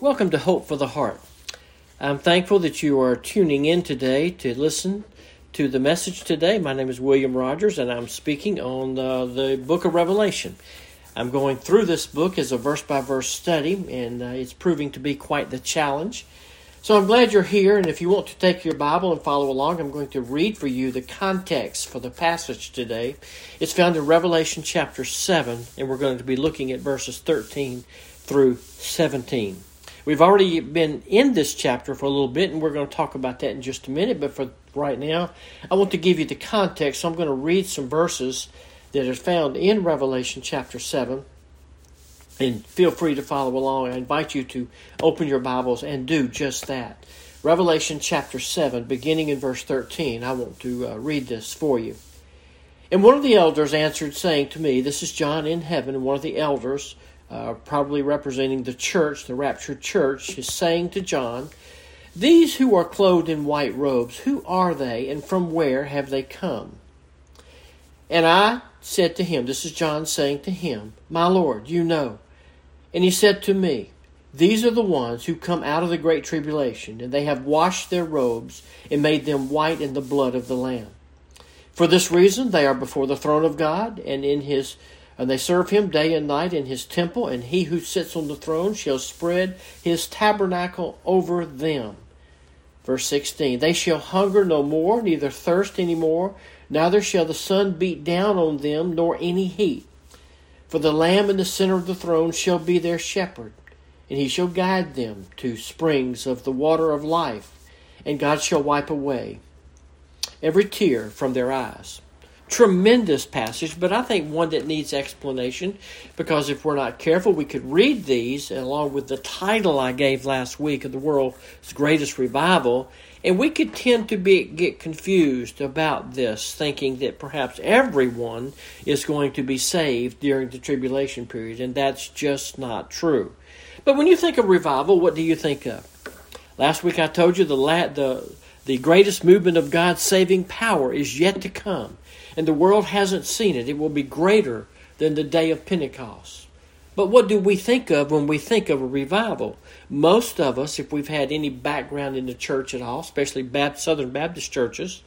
Welcome to Hope for the Heart. I'm thankful that you are tuning in today to listen to the message today. My name is William Rogers, and I'm speaking on uh, the book of Revelation. I'm going through this book as a verse by verse study, and uh, it's proving to be quite the challenge. So I'm glad you're here, and if you want to take your Bible and follow along, I'm going to read for you the context for the passage today. It's found in Revelation chapter 7, and we're going to be looking at verses 13 through 17. We've already been in this chapter for a little bit, and we're going to talk about that in just a minute. But for right now, I want to give you the context. So I'm going to read some verses that are found in Revelation chapter 7. And feel free to follow along. I invite you to open your Bibles and do just that. Revelation chapter 7, beginning in verse 13. I want to uh, read this for you. And one of the elders answered, saying to me, This is John in heaven, and one of the elders uh, probably representing the church, the raptured church, is saying to John, These who are clothed in white robes, who are they and from where have they come? And I said to him, This is John saying to him, My Lord, you know. And he said to me, These are the ones who come out of the great tribulation, and they have washed their robes and made them white in the blood of the Lamb. For this reason they are before the throne of God, and in his and they serve him day and night in his temple, and he who sits on the throne shall spread his tabernacle over them. Verse 16 They shall hunger no more, neither thirst any more, neither shall the sun beat down on them, nor any heat. For the Lamb in the center of the throne shall be their shepherd, and he shall guide them to springs of the water of life, and God shall wipe away every tear from their eyes tremendous passage, but I think one that needs explanation because if we're not careful, we could read these along with the title I gave last week of the world's greatest revival, and we could tend to be get confused about this, thinking that perhaps everyone is going to be saved during the tribulation period, and that's just not true. But when you think of revival, what do you think of? Last week I told you the the the greatest movement of God's saving power is yet to come and the world hasn't seen it. It will be greater than the day of Pentecost. But what do we think of when we think of a revival? Most of us, if we've had any background in the church at all, especially Southern Baptist churches,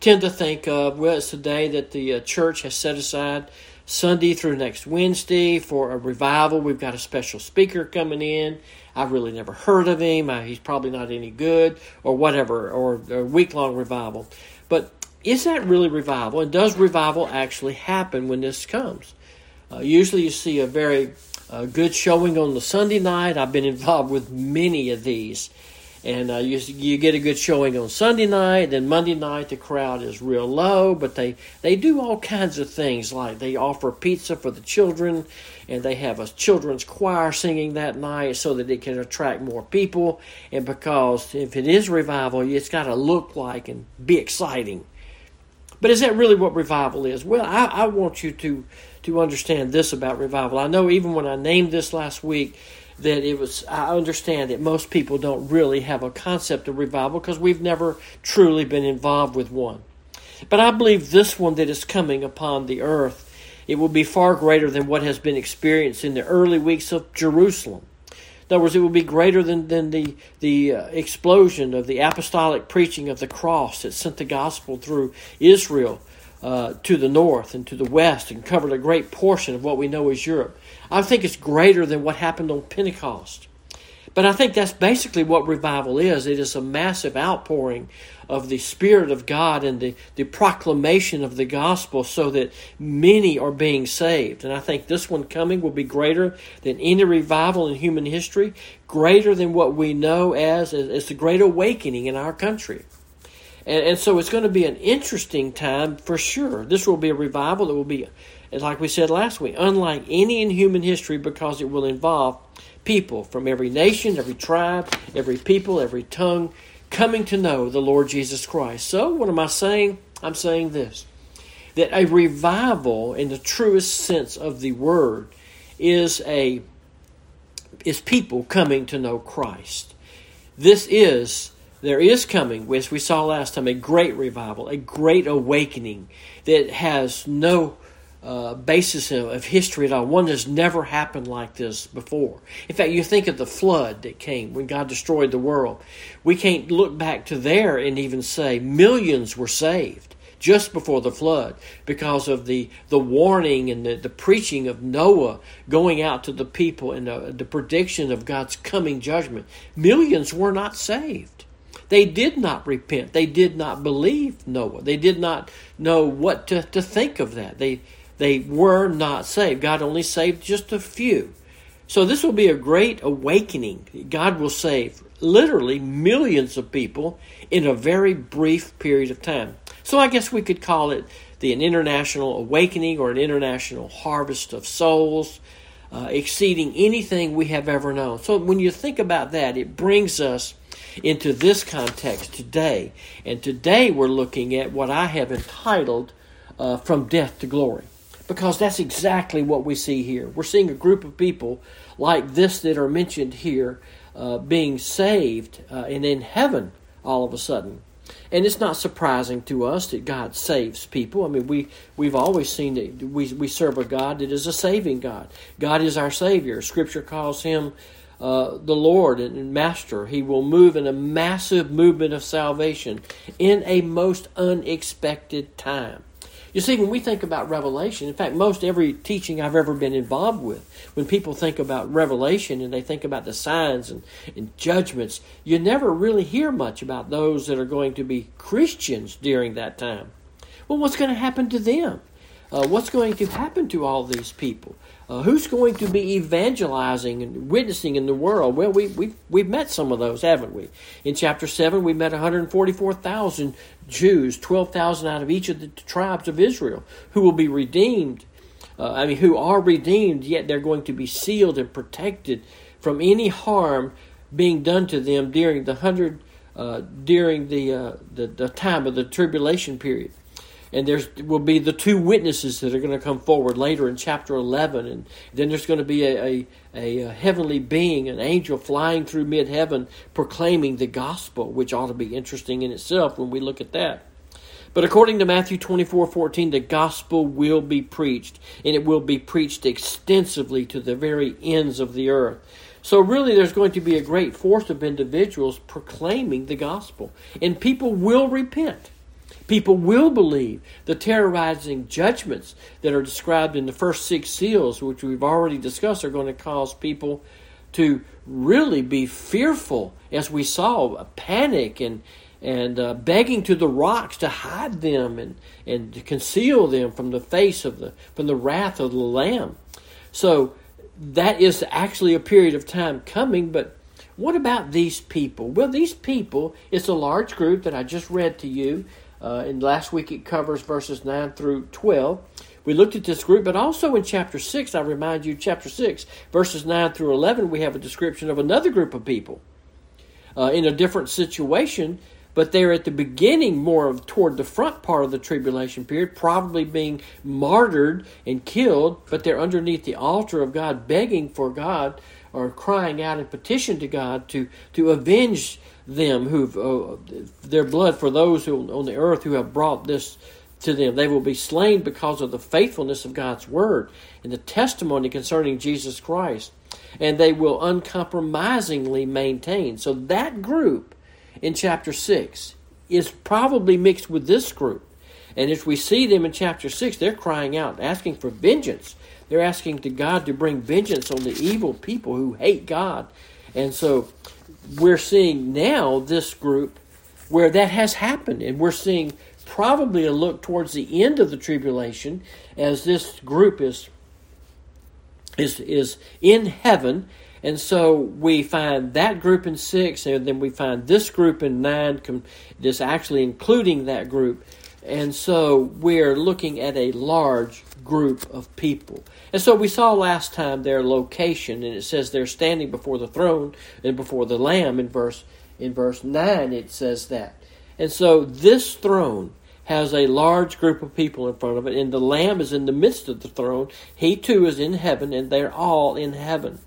tend to think of, well, it's the day that the uh, church has set aside Sunday through next Wednesday for a revival. We've got a special speaker coming in. I've really never heard of him. he's probably not any good, or whatever, or a week long revival. But is that really revival? And does revival actually happen when this comes? Uh, usually you see a very uh, good showing on the Sunday night. I've been involved with many of these. And uh, you, you get a good showing on Sunday night. Then Monday night, the crowd is real low, but they, they do all kinds of things like they offer pizza for the children, and they have a children's choir singing that night so that it can attract more people. And because if it is revival, it's got to look like and be exciting. But is that really what revival is? Well, I, I want you to to understand this about revival. I know even when I named this last week that it was I understand that most people don't really have a concept of revival because we've never truly been involved with one. But I believe this one that is coming upon the earth it will be far greater than what has been experienced in the early weeks of Jerusalem. In other words, it will be greater than, than the, the uh, explosion of the apostolic preaching of the cross that sent the gospel through Israel uh, to the north and to the west and covered a great portion of what we know as Europe. I think it's greater than what happened on Pentecost. But I think that's basically what revival is. It is a massive outpouring of the Spirit of God and the, the proclamation of the gospel so that many are being saved. And I think this one coming will be greater than any revival in human history, greater than what we know as, as, as the Great Awakening in our country. And, and so it's going to be an interesting time for sure. This will be a revival that will be, like we said last week, unlike any in human history because it will involve people from every nation, every tribe, every people, every tongue coming to know the Lord Jesus Christ. So, what am I saying? I'm saying this that a revival in the truest sense of the word is a is people coming to know Christ. This is there is coming, as we saw last time, a great revival, a great awakening that has no uh, basis of, of, history at all. One that's never happened like this before. In fact, you think of the flood that came when God destroyed the world. We can't look back to there and even say millions were saved just before the flood because of the, the warning and the, the preaching of Noah going out to the people and the, the prediction of God's coming judgment. Millions were not saved. They did not repent. They did not believe Noah. They did not know what to, to think of that. They they were not saved. God only saved just a few. So this will be a great awakening. God will save literally millions of people in a very brief period of time. So I guess we could call it the, an international awakening or an international harvest of souls, uh, exceeding anything we have ever known. So when you think about that, it brings us into this context today. And today we're looking at what I have entitled uh, From Death to Glory because that's exactly what we see here. We're seeing a group of people like this that are mentioned here uh, being saved uh, and in heaven all of a sudden. And it's not surprising to us that God saves people. I mean, we, we've always seen that we, we serve a God that is a saving God. God is our Savior. Scripture calls Him uh, the Lord and Master. He will move in a massive movement of salvation in a most unexpected time. You see, when we think about Revelation, in fact, most every teaching I've ever been involved with, when people think about Revelation and they think about the signs and, and judgments, you never really hear much about those that are going to be Christians during that time. Well, what's going to happen to them? Uh, what's going to happen to all these people? Uh, who's going to be evangelizing and witnessing in the world? Well, we, we've, we've met some of those, haven't we? In chapter 7, we met 144,000 Jews, 12,000 out of each of the tribes of Israel, who will be redeemed. Uh, I mean, who are redeemed, yet they're going to be sealed and protected from any harm being done to them during the hundred, uh, during the, uh, the the time of the tribulation period and there will be the two witnesses that are going to come forward later in chapter 11 and then there's going to be a, a, a heavenly being an angel flying through mid-heaven proclaiming the gospel which ought to be interesting in itself when we look at that but according to Matthew 24 14, the gospel will be preached, and it will be preached extensively to the very ends of the earth. So, really, there's going to be a great force of individuals proclaiming the gospel, and people will repent. People will believe the terrorizing judgments that are described in the first six seals, which we've already discussed, are going to cause people to really be fearful, as we saw, panic and and uh, begging to the rocks to hide them and, and to conceal them from the face of the from the wrath of the Lamb. So that is actually a period of time coming, but what about these people? Well, these people, it's a large group that I just read to you. Uh, and last week it covers verses 9 through 12. We looked at this group, but also in chapter 6, I remind you, chapter 6, verses 9 through 11, we have a description of another group of people uh, in a different situation, but they're at the beginning, more of toward the front part of the tribulation period, probably being martyred and killed, but they're underneath the altar of God, begging for God or crying out in petition to God to, to avenge them who've uh, their blood for those who on the earth who have brought this to them. They will be slain because of the faithfulness of God's word and the testimony concerning Jesus Christ, and they will uncompromisingly maintain. So that group in chapter six is probably mixed with this group. And as we see them in chapter 6, they're crying out, asking for vengeance. They're asking to God to bring vengeance on the evil people who hate God. And so we're seeing now this group where that has happened, and we're seeing probably a look towards the end of the tribulation as this group is is is in heaven. And so we find that group in six and then we find this group in nine this actually including that group. And so we're looking at a large group of people. And so we saw last time their location, and it says they're standing before the throne and before the Lamb in verse in verse nine. It says that, and so this throne has a large group of people in front of it, and the Lamb is in the midst of the throne. He too is in heaven, and they're all in heaven,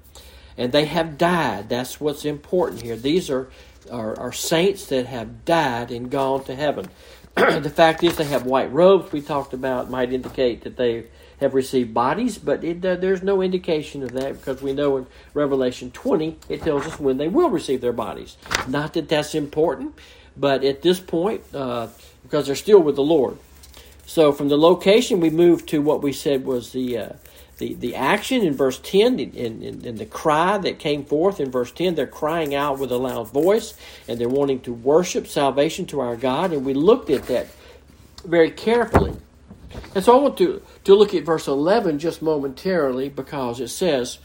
and they have died. That's what's important here. These are are, are saints that have died and gone to heaven. the fact is, they have white robes. We talked about might indicate that they have received bodies, but it, uh, there's no indication of that because we know in Revelation 20 it tells us when they will receive their bodies. Not that that's important, but at this point, uh, because they're still with the Lord. So from the location, we move to what we said was the uh, the, the action in verse 10 and, the cry that came forth in verse 10 they're crying out with a loud voice and they're wanting to worship salvation to our god. And we looked at that very carefully. And so i want to, to look at verse 11 just momentarily because it says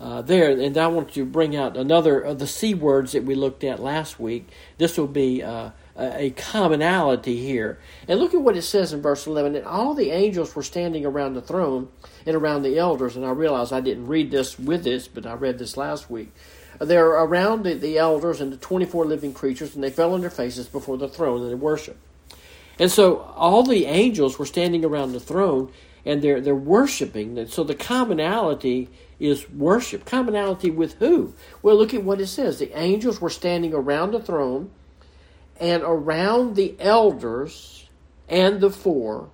uh, there and i want to bring out another of the c words that we looked at last week. This will be uh, a commonality here. And look at what it says in verse 11. And all the angels were standing around the throne and around the elders. And I realize I didn't read this with this, but I read this last week. They're around the, the elders and the 24 living creatures, and they fell on their faces before the throne and they worship. And so all the angels were standing around the throne and they're, they're worshiping. And so the commonality is worship. Commonality with who? Well, look at what it says. The angels were standing around the throne and around the elders and the four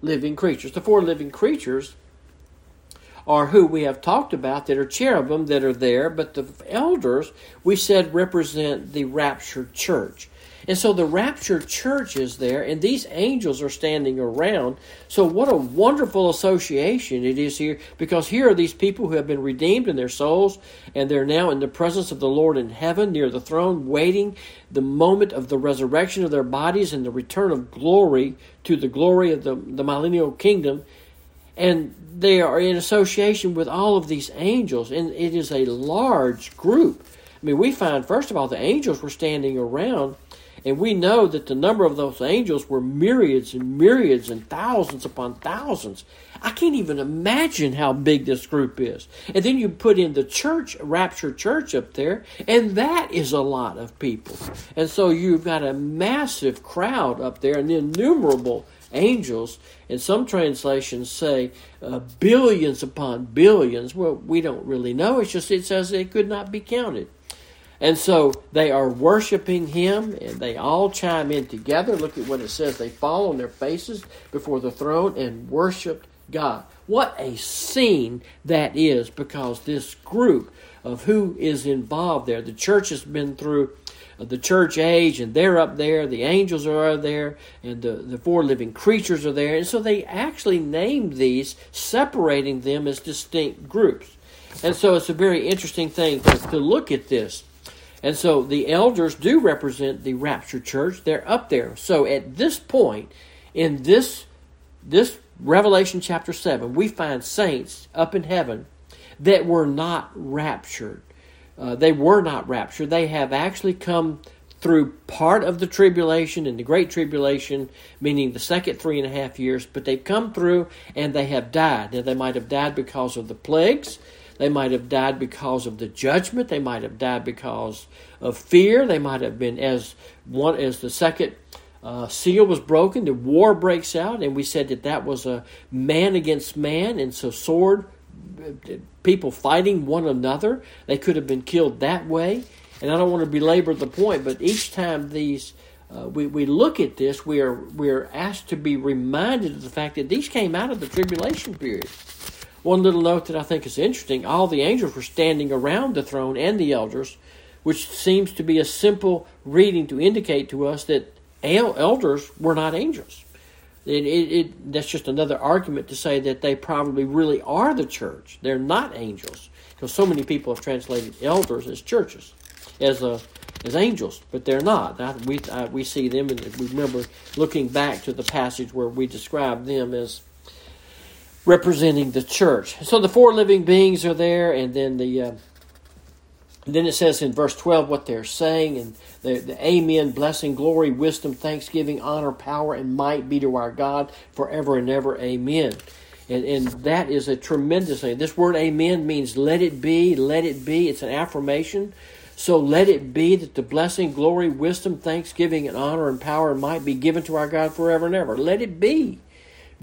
living creatures. The four living creatures are who we have talked about that are cherubim that are there, but the elders we said represent the raptured church. And so the raptured church is there, and these angels are standing around. So, what a wonderful association it is here, because here are these people who have been redeemed in their souls, and they're now in the presence of the Lord in heaven near the throne, waiting the moment of the resurrection of their bodies and the return of glory to the glory of the, the millennial kingdom. And they are in association with all of these angels, and it is a large group. I mean, we find, first of all, the angels were standing around and we know that the number of those angels were myriads and myriads and thousands upon thousands. I can't even imagine how big this group is. And then you put in the church, rapture church up there, and that is a lot of people. And so you've got a massive crowd up there and innumerable angels. And some translations say uh, billions upon billions. Well, we don't really know. It's just it says it could not be counted. And so they are worshiping him, and they all chime in together. Look at what it says. They fall on their faces before the throne and worshiped God. What a scene that is, because this group of who is involved there, the church has been through uh, the church age, and they're up there, the angels are there, and the, the four living creatures are there. And so they actually named these, separating them as distinct groups. And so it's a very interesting thing to, to look at this. And so the elders do represent the raptured church. They're up there. So at this point, in this this Revelation chapter 7, we find saints up in heaven that were not raptured. Uh, they were not raptured. They have actually come through part of the tribulation and the great tribulation, meaning the second three and a half years, but they've come through and they have died. Now, they might have died because of the plagues. They might have died because of the judgment. They might have died because of fear. They might have been as one as the second uh, seal was broken. The war breaks out, and we said that that was a man against man, and so sword people fighting one another. They could have been killed that way. And I don't want to belabor the point, but each time these uh, we, we look at this, we are we are asked to be reminded of the fact that these came out of the tribulation period. One little note that I think is interesting all the angels were standing around the throne and the elders, which seems to be a simple reading to indicate to us that elders were not angels. It, it, it, that's just another argument to say that they probably really are the church. They're not angels, because so many people have translated elders as churches, as a, as angels, but they're not. I, we I, we see them, and we remember looking back to the passage where we describe them as representing the church. So the four living beings are there, and then the uh, then it says in verse 12 what they're saying, and the, the Amen, blessing, glory, wisdom, thanksgiving, honor, power, and might be to our God forever and ever. Amen. And, and that is a tremendous thing. This word amen means let it be, let it be. It's an affirmation. So let it be that the blessing, glory, wisdom, thanksgiving, and honor and power and might be given to our God forever and ever. Let it be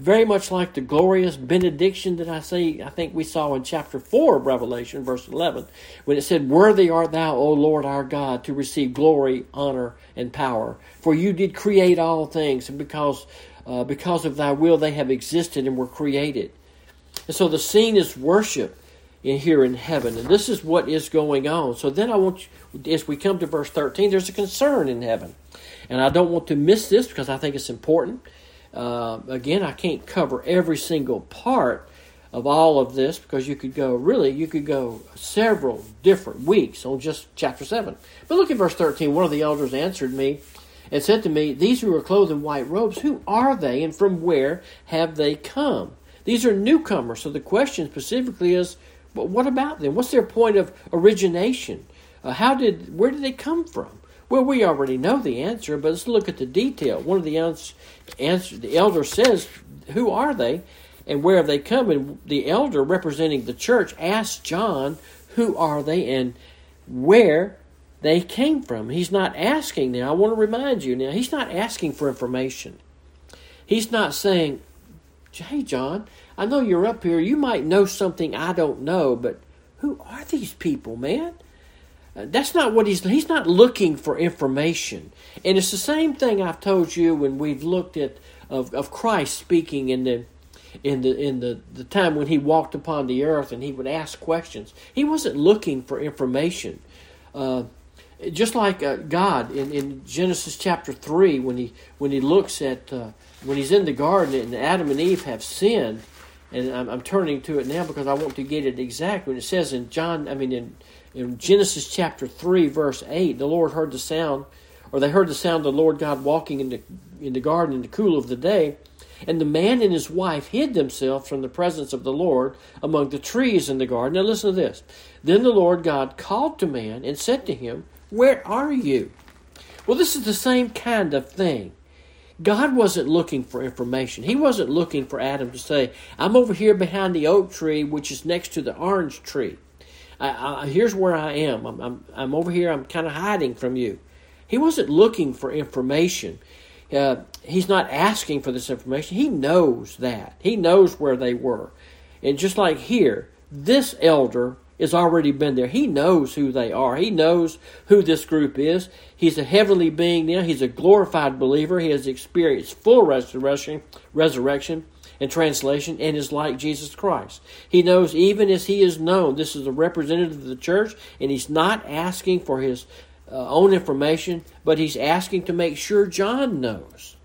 very much like the glorious benediction that I see, I think we saw in chapter 4 of Revelation, verse 11, when it said, Worthy art thou, O Lord our God, to receive glory, honor, and power. For you did create all things, and because, uh, because of thy will they have existed and were created. And so the scene is worship in here in heaven. And this is what is going on. So then I want you, as we come to verse 13, there's a concern in heaven. And I don't want to miss this because I think it's important. Uh, again, I can't cover every single part of all of this because you could go, really, you could go several different weeks on just chapter 7. But look at verse 13. One of the elders answered me and said to me, These who are clothed in white robes, who are they and from where have they come? These are newcomers. So the question specifically is, but what about them? What's their point of origination? Uh, how did where did they come from? Well, we already know the answer, but let's look at the detail. One of the answer, the elder says, "Who are they, and where have they come?" And the elder, representing the church, asks John, "Who are they, and where they came from?" He's not asking now. I want to remind you now. He's not asking for information. He's not saying, "Hey, John, I know you're up here. You might know something I don't know, but who are these people, man? Uh, that's not what he's he's not looking for information. And it's the same thing I've told you when we've looked at of, of Christ speaking in the in the in the, the time when he walked upon the earth and he would ask questions. He wasn't looking for information. Uh, just like uh, God in, in Genesis chapter three, when he when he looks at uh, when he's in the garden and Adam and Eve have sinned, and I'm, I'm, turning to it now because I want to get it exact. When it says in John, I mean in in Genesis chapter three, verse eight, the Lord heard the sound, or they heard the sound of the Lord God walking in the in the garden in the cool of the day, and the man and his wife hid themselves from the presence of the Lord among the trees in the garden. Now listen to this. Then the Lord God called to man and said to him, "Where are you?" Well, this is the same kind of thing. God wasn't looking for information. He wasn't looking for Adam to say, I'm over here behind the oak tree, which is next to the orange tree. I, I, here's where I am. I'm, I'm, I'm over here. I'm kind of hiding from you. He wasn't looking for information. Uh, he's not asking for this information. He knows that. He knows where they were. And just like here, this elder has already been there. He knows who they are. He knows who this group is. He's a heavenly being now. He's a glorified believer. He has experienced full resurrection, resurrection and translation, and is like Jesus Christ. He knows even as he is known. This is the representative of the church, and he's not asking for his uh, own information, but he's asking to make sure John knows.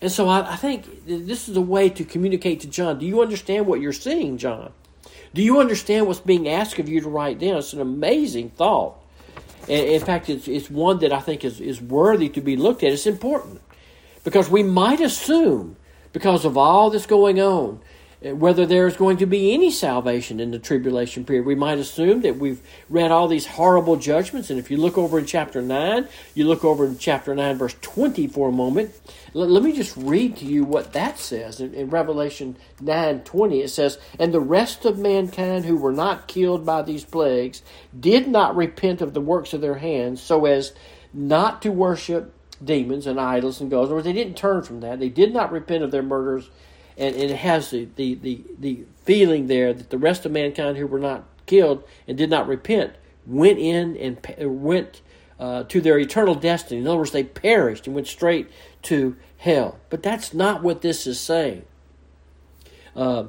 And so I, I think this is a way to communicate to John. Do you understand what you're seeing, John? Do you understand what's being asked of you to write down? It's an amazing thought. And in fact, it's, it's one that I think is, is worthy to be looked at. It's important because we might assume, because of all that's going on, eh, whether there's going to be any salvation in the tribulation period. We might assume that we've read all these horrible judgments, and if you look over in chapter 9, you look over in chapter 9, verse 20 for a moment. Let, let me just read to you what that says. In, in Revelation 9 20, it says, And the rest of mankind who were not killed by these plagues did not repent of the works of their hands, so as not to worship demons and idols and gods, or they didn't turn from that. They did not repent of their murders and, and it has the, the, the, the feeling there that the rest of mankind who were not killed and did not repent went in and went uh, to their eternal destiny. In other words, they perished and went straight to hell. But that's not what this is saying. Uh,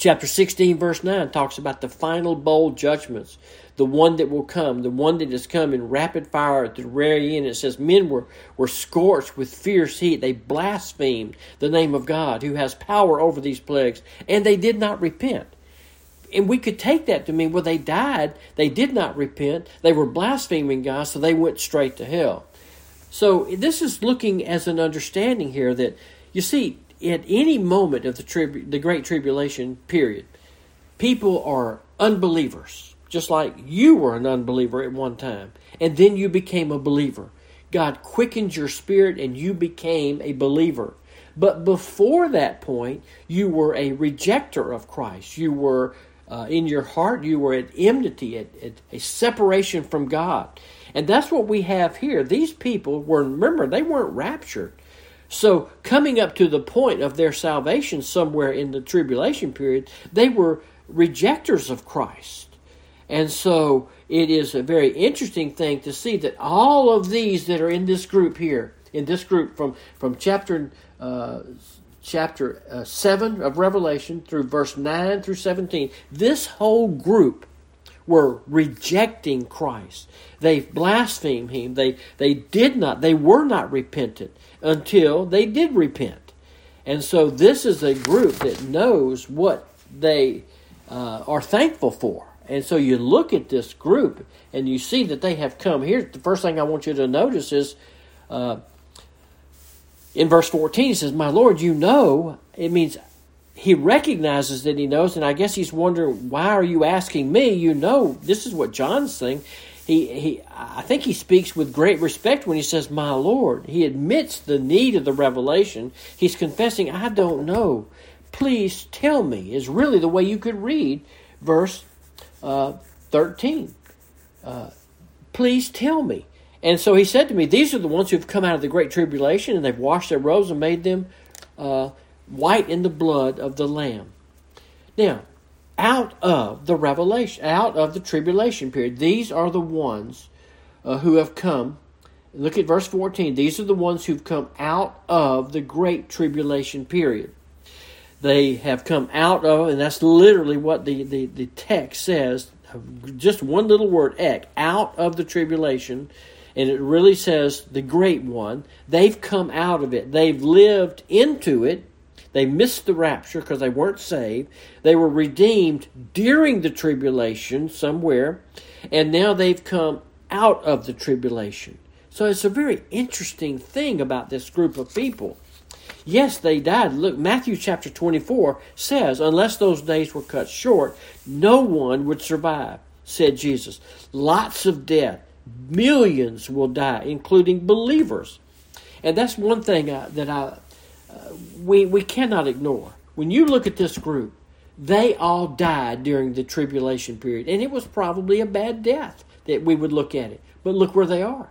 chapter 16, verse 9 talks about the final bowl judgments the one that will come, the one that has come in rapid fire at the very end. It says, Men were, were scorched with fierce heat. They blasphemed the name of God who has power over these plagues, and they did not repent. And we could take that to mean, well, they died, they did not repent, they were blaspheming God, so they went straight to hell. So this is looking as an understanding here that, you see, at any moment of the, tribu- the Great Tribulation period, people are unbelievers just like you were an unbeliever at one time, and then you became a believer. God quickened your spirit and you became a believer. But before that point, you were a rejecter of Christ. You were uh, in your heart, you were at enmity, at, at a separation from God. And that's what we have here. These people were, remember, they weren't raptured. So, coming up to the point of their salvation somewhere in the tribulation period, they were rejectors of Christ. And so it is a very interesting thing to see that all of these that are in this group here, in this group from, from chapter uh, chapter uh, 7 of Revelation through verse 9 through 17, this whole group were rejecting Christ. They blasphemed him. They, they did not, they were not repentant until they did repent. And so this is a group that knows what they uh, are thankful for. And so you look at this group and you see that they have come here. The first thing I want you to notice is uh, in verse 14, he says, My Lord, you know. It means he recognizes that he knows, and I guess he's wondering, Why are you asking me? You know, this is what John's saying. He, he, I think he speaks with great respect when he says, My Lord. He admits the need of the revelation. He's confessing, I don't know. Please tell me, is really the way you could read verse uh, 13. Uh, Please tell me. And so he said to me, These are the ones who've come out of the great tribulation, and they've washed their robes and made them uh, white in the blood of the Lamb. Now, out of the revelation, out of the tribulation period, these are the ones uh, who have come. Look at verse 14. These are the ones who've come out of the great tribulation period. They have come out of, and that's literally what the, the, the text says. Just one little word, ek, out of the tribulation and it really says the great one. They've come out of it, they've lived into it. They missed the rapture because they weren't saved. They were redeemed during the tribulation somewhere, and now they've come out of the tribulation. So it's a very interesting thing about this group of people. Yes, they died. Look, Matthew chapter 24 says, unless those days were cut short, no one would survive, said Jesus. Lots of death, Millions will die, including believers. And that's one thing I, that I, we, we cannot ignore. When you look at this group, they all died during the tribulation period. And it was probably a bad death that we would look at it. But look where they are.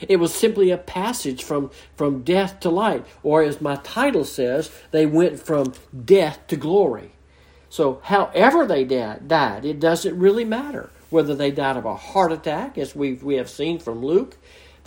It was simply a passage from, from death to light. Or as my title says, they went from death to glory. So, however they died, it doesn't really matter whether they died of a heart attack, as we we have seen from Luke,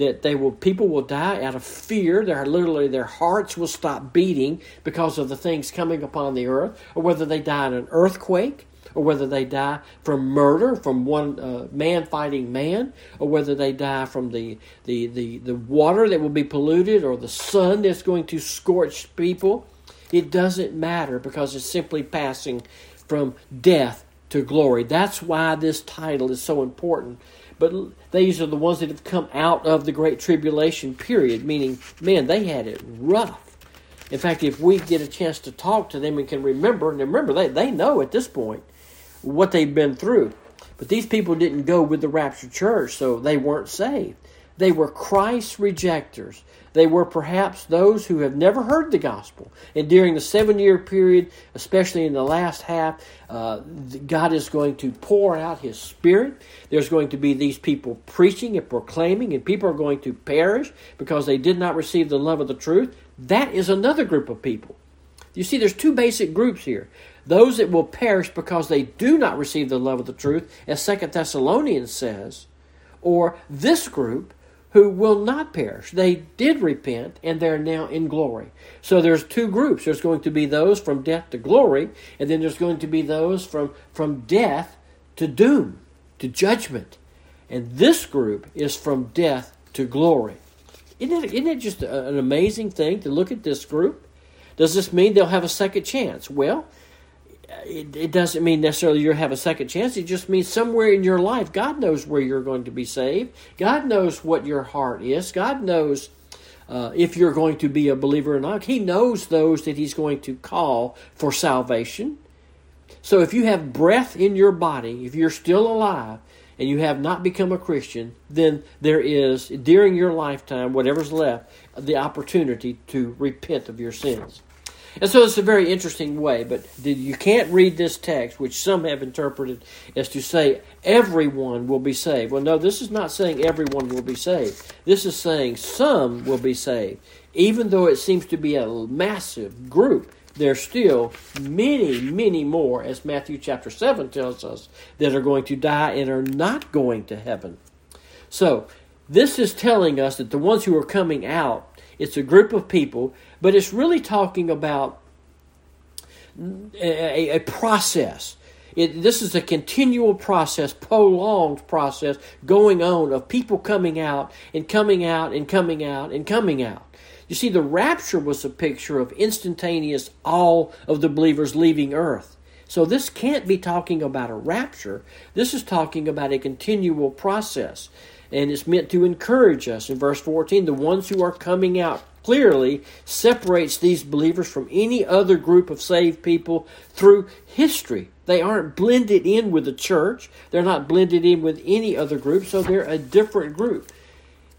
that they will people will die out of fear. Their literally their hearts will stop beating because of the things coming upon the earth, or whether they die in an earthquake, or whether they die from murder from one uh, man fighting man, or whether they die from the, the, the, the water that will be polluted, or the sun that's going to scorch people. It doesn't matter because it's simply passing from death to glory. That's why this title is so important. But these are the ones that have come out of the Great Tribulation period, meaning, man, they had it rough. In fact, if we get a chance to talk to them and can remember, and remember, they, they know at this point what they've been through. But these people didn't go with the rapture church, so they weren't saved. They were Christ rejectors. They were perhaps those who have never heard the gospel. And during the seven year period, especially in the last half, uh, God is going to pour out His Spirit. There's going to be these people preaching and proclaiming, and people are going to perish because they did not receive the love of the truth. That is another group of people. You see, there's two basic groups here. Those that will perish because they do not receive the love of the truth, as Second Thessalonians says, or this group who will not perish. They did repent and they're now in glory. So there's two groups. There's going to be those from death to glory, and then there's going to be those from, from death to doom, to judgment. And this group is from death to glory. Isn't it, isn't it just an amazing thing to look at this group? Does this mean they'll have a second chance? Well, it, it doesn't mean necessarily you have a second chance. It just means somewhere in your life, God knows where you're going to be saved. God knows what your heart is. God knows uh, if you're going to be a believer or not. He knows those that He's going to call for salvation. So if you have breath in your body, if you're still alive, and you have not become a Christian, then there is, during your lifetime, whatever's left, the opportunity to repent of your sins. And so it's a very interesting way, but you can't read this text, which some have interpreted as to say everyone will be saved. Well, no, this is not saying everyone will be saved. This is saying some will be saved. Even though it seems to be a massive group, there's still many, many more, as Matthew chapter 7 tells us, that are going to die and are not going to heaven. So, this is telling us that the ones who are coming out, it's a group of people but it's really talking about a, a process. It, this is a continual process, prolonged process going on of people coming out and coming out and coming out and coming out. You see, the rapture was a picture of instantaneous all of the believers leaving earth. So this can't be talking about a rapture. This is talking about a continual process. And it's meant to encourage us. In verse 14, the ones who are coming out clearly separates these believers from any other group of saved people through history. They aren't blended in with the church. They're not blended in with any other group, so they're a different group.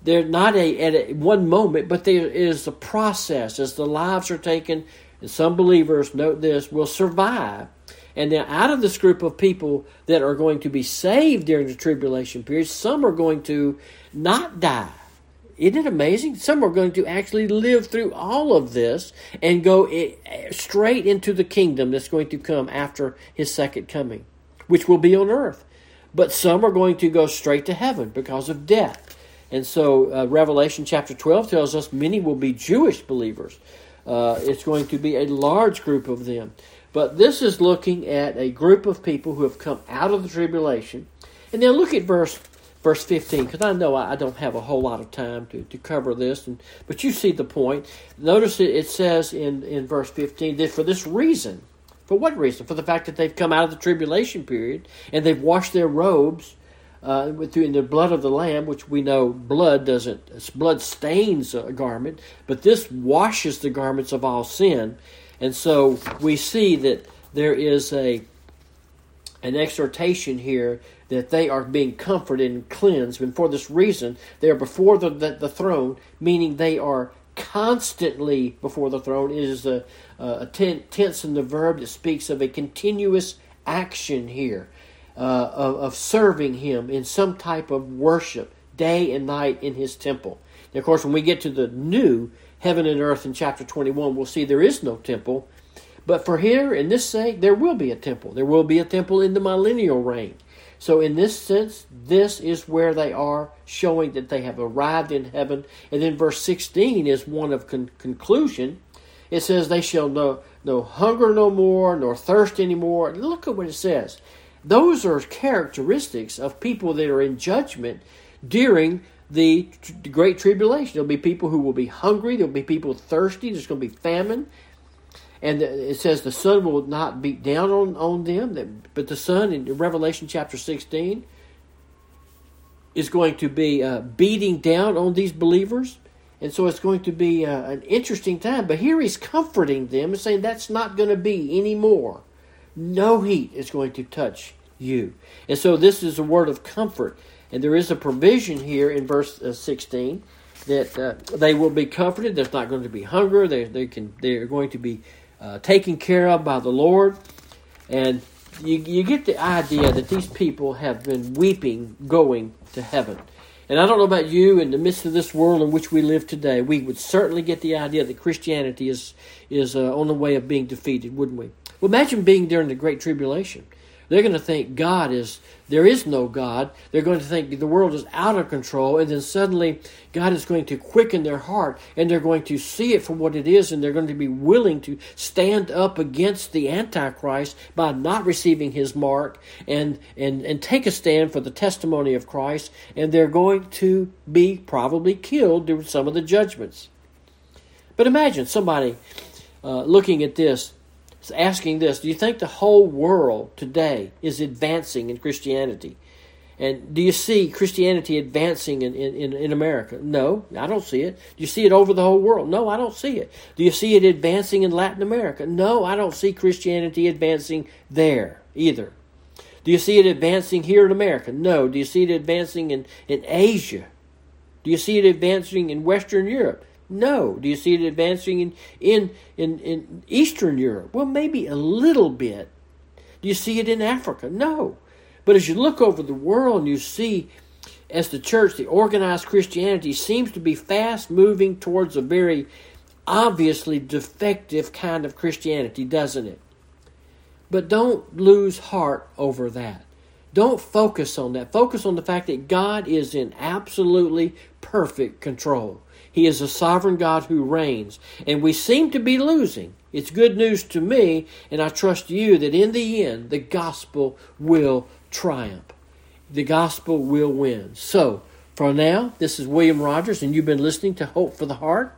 They're not a at a, one moment, but there is a process as the lives are taken. And some believers, note this, will survive. And now, out of this group of people that are going to be saved during the tribulation period, some are going to not die isn't it amazing? Some are going to actually live through all of this and go straight into the kingdom that's going to come after his second coming, which will be on earth. But some are going to go straight to heaven because of death. And so uh, Revelation chapter 12 tells us many will be Jewish believers. Uh, it's going to be a large group of them. But this is looking at a group of people who have come out of the tribulation. And now look at verse verse 15, because I know I, don't have a whole lot of time to, to cover this, and, but you see the point. Notice it, it says in, in verse 15 that for this reason, for what reason? For the fact that they've come out of the tribulation period and they've washed their robes uh, in the blood of the Lamb, which we know blood doesn't, blood stains a garment, but this washes the garments of all sin. And so we see that there is a an exhortation here that they are being comforted and cleansed. And for this reason, they are before the, the, the throne, meaning they are constantly before the throne. It is a, a tense in the verb that speaks of a continuous action here uh, of, of serving Him in some type of worship day and night in His temple. Of course, when we get to the new heaven and earth in chapter 21, we'll see there is no temple. But for here, in this sake, there will be a temple. There will be a temple in the millennial reign. So, in this sense, this is where they are showing that they have arrived in heaven. And then verse 16 is one of con- conclusion. It says, They shall know no hunger no more, nor thirst anymore. Look at what it says. Those are characteristics of people that are in judgment during the, the Great Tribulation. There'll be people who will be hungry, there'll be people thirsty, there's going to be famine, and it says the sun will not beat down on, on them, but the sun in Revelation chapter 16 is going to be uh, beating down on these believers. And so it's going to be uh, an interesting time. But here he's comforting them and saying that's not going to be anymore. No heat is going to touch you. And so this is a word of comfort. And there is a provision here in verse uh, 16 that uh, they will be comforted. There's not going to be hunger. They, they can, they're going to be uh, taken care of by the Lord. And you, you get the idea that these people have been weeping going to heaven. And I don't know about you, in the midst of this world in which we live today, we would certainly get the idea that Christianity is, is uh, on the way of being defeated, wouldn't we? Well, imagine being during the Great Tribulation. They're going to think God is, there is no God. They're going to think the world is out of control. And then suddenly God is going to quicken their heart and they're going to see it for what it is and they're going to be willing to stand up against the Antichrist by not receiving his mark and, and, and take a stand for the testimony of Christ. And they're going to be probably killed during some of the judgments. But imagine somebody uh, looking at this is asking this Do you think the whole world today is advancing in Christianity? And do you see Christianity advancing in, in, in America? No, I don't see it. Do you see it over the whole world? No, I don't see it. Do you see it advancing in Latin America? No, I don't see Christianity advancing there either. Do you see it advancing here in America? No. Do you see it advancing in, in Asia? Do you see it advancing in Western Europe? No. Do you see it advancing in, in, in, in Eastern Europe? Well, maybe a little bit. Do you see it in Africa? No. But as you look over the world and you see, as the church, the organized Christianity seems to be fast moving towards a very obviously defective kind of Christianity, doesn't it? But don't lose heart over that. Don't focus on that. Focus on the fact that God is in absolutely perfect control. He is a sovereign God who reigns. And we seem to be losing. It's good news to me, and I trust you that in the end, the gospel will triumph. The gospel will win. So, for now, this is William Rogers, and you've been listening to Hope for the Heart.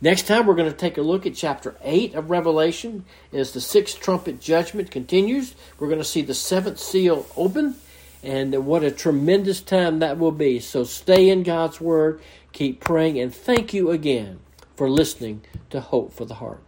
Next time, we're going to take a look at chapter 8 of Revelation as the sixth trumpet judgment continues. We're going to see the seventh seal open, and what a tremendous time that will be. So stay in God's Word, keep praying, and thank you again for listening to Hope for the Heart.